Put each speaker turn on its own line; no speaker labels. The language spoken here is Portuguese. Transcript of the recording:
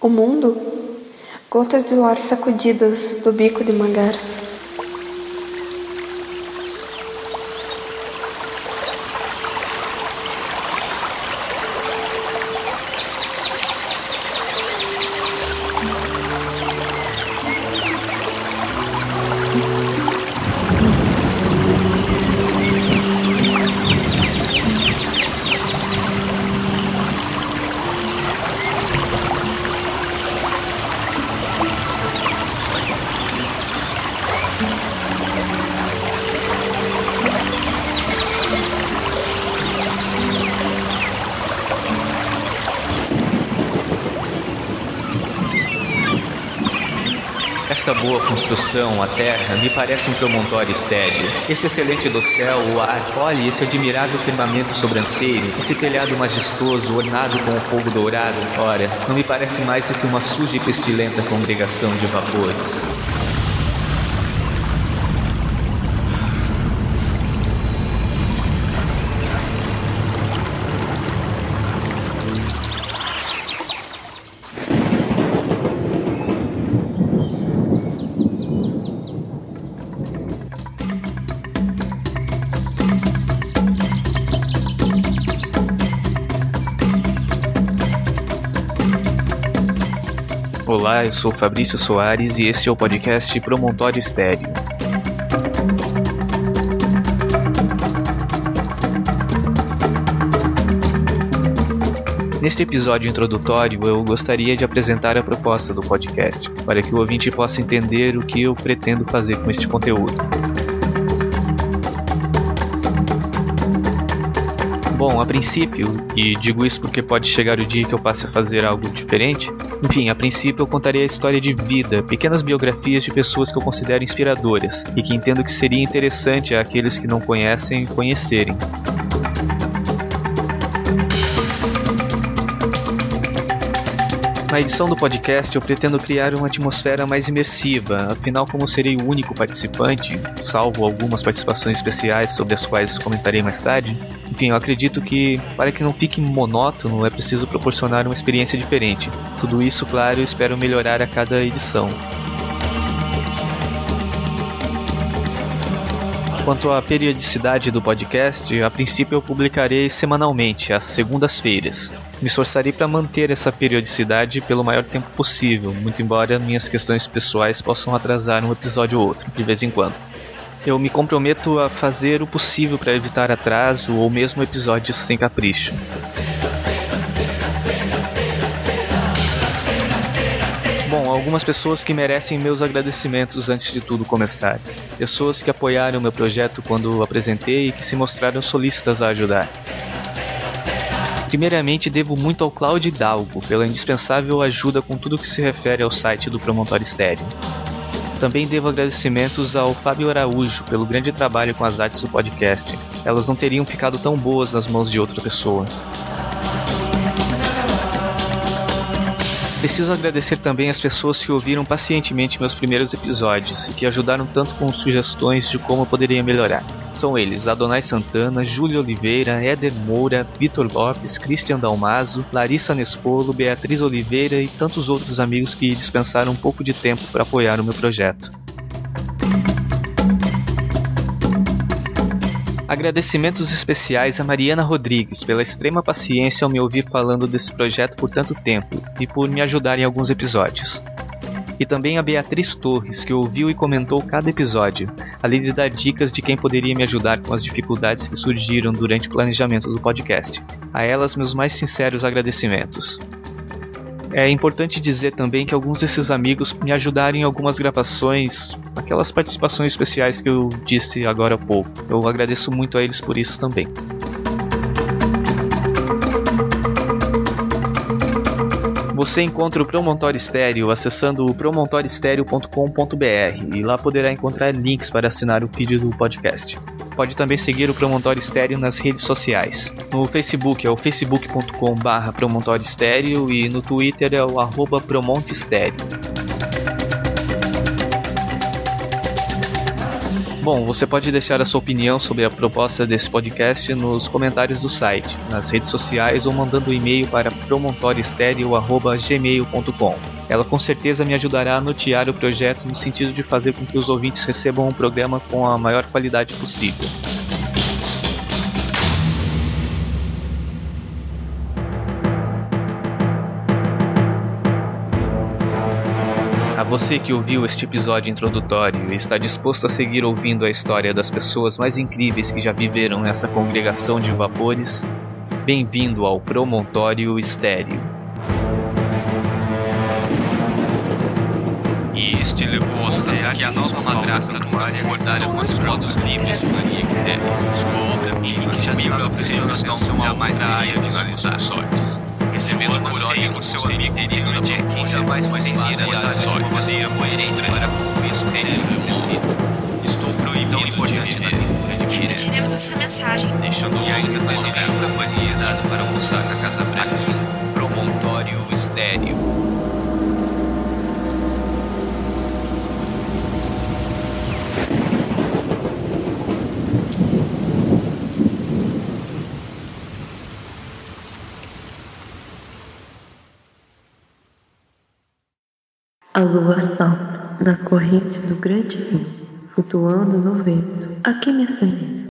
O mundo? Gotas de lar sacudidas do bico de uma garça.
Esta boa construção, a terra, me parece um promontório estéreo. Este excelente dossel, o ar, olhe esse admirável firmamento sobranceiro, este telhado majestoso, ornado com o fogo dourado, ora, não me parece mais do que uma suja e pestilenta congregação de vapores. Olá, eu sou Fabrício Soares e este é o podcast Promontório Estéreo. Neste episódio introdutório, eu gostaria de apresentar a proposta do podcast, para que o ouvinte possa entender o que eu pretendo fazer com este conteúdo. Bom, a princípio, e digo isso porque pode chegar o dia que eu passe a fazer algo diferente, enfim, a princípio eu contarei a história de vida, pequenas biografias de pessoas que eu considero inspiradoras e que entendo que seria interessante àqueles que não conhecem conhecerem. Na edição do podcast, eu pretendo criar uma atmosfera mais imersiva, afinal, como serei o único participante, salvo algumas participações especiais sobre as quais comentarei mais tarde, enfim, eu acredito que, para que não fique monótono, é preciso proporcionar uma experiência diferente. Tudo isso, claro, eu espero melhorar a cada edição. Quanto à periodicidade do podcast, a princípio eu publicarei semanalmente, às segundas-feiras. Me esforçarei para manter essa periodicidade pelo maior tempo possível, muito embora minhas questões pessoais possam atrasar um episódio ou outro, de vez em quando. Eu me comprometo a fazer o possível para evitar atraso ou mesmo episódios sem capricho. Bom, algumas pessoas que merecem meus agradecimentos antes de tudo começar. Pessoas que apoiaram meu projeto quando apresentei e que se mostraram solícitas a ajudar. Primeiramente, devo muito ao Claudio Dalgo pela indispensável ajuda com tudo que se refere ao site do Promontório Estéreo. Também devo agradecimentos ao Fábio Araújo pelo grande trabalho com as artes do podcast. Elas não teriam ficado tão boas nas mãos de outra pessoa. Preciso agradecer também as pessoas que ouviram pacientemente meus primeiros episódios e que ajudaram tanto com sugestões de como eu poderia melhorar. São eles Adonai Santana, Júlio Oliveira, Éder Moura, Vitor Lopes, Christian Dalmazo, Larissa Nespolo, Beatriz Oliveira e tantos outros amigos que dispensaram um pouco de tempo para apoiar o meu projeto. Agradecimentos especiais a Mariana Rodrigues pela extrema paciência ao me ouvir falando desse projeto por tanto tempo e por me ajudar em alguns episódios. E também a Beatriz Torres, que ouviu e comentou cada episódio, além de dar dicas de quem poderia me ajudar com as dificuldades que surgiram durante o planejamento do podcast. A elas, meus mais sinceros agradecimentos. É importante dizer também que alguns desses amigos me ajudaram em algumas gravações, aquelas participações especiais que eu disse agora há pouco. Eu agradeço muito a eles por isso também. Você encontra o Promontório Estéreo acessando o promontorioestereo.com.br e lá poderá encontrar links para assinar o feed do podcast. Pode também seguir o Promontório Estéreo nas redes sociais. No Facebook é o facebook.com.br Promontório Estéreo e no Twitter é o arroba. Bom, você pode deixar a sua opinião sobre a proposta desse podcast nos comentários do site, nas redes sociais ou mandando um e-mail para promontorioestereo.gmail.com. Ela com certeza me ajudará a notear o projeto no sentido de fazer com que os ouvintes recebam um programa com a maior qualidade possível. A você que ouviu este episódio introdutório e está disposto a seguir ouvindo a história das pessoas mais incríveis que já viveram nessa congregação de vapores, bem-vindo ao Promontório Estéreo. E este levou a que a nova madrasta no ar recordar algumas fotos livres de Maria Quitéria, sua obra e que já ofereceu estão jamais iria visualizar sortes por ordem do seu amigo Terino Jack, quem jamais conhecia as sortes de maneira coerente para como isso teria acontecido. Estou proibido tão importante na leitura de Miranda.
Repetiremos essa mensagem.
Deixando e ainda receber companhia dado para almoçar na Casa Branca. Promontório Estéreo.
A lua salta na corrente do grande rio, flutuando no vento. Aqui, minha senhora.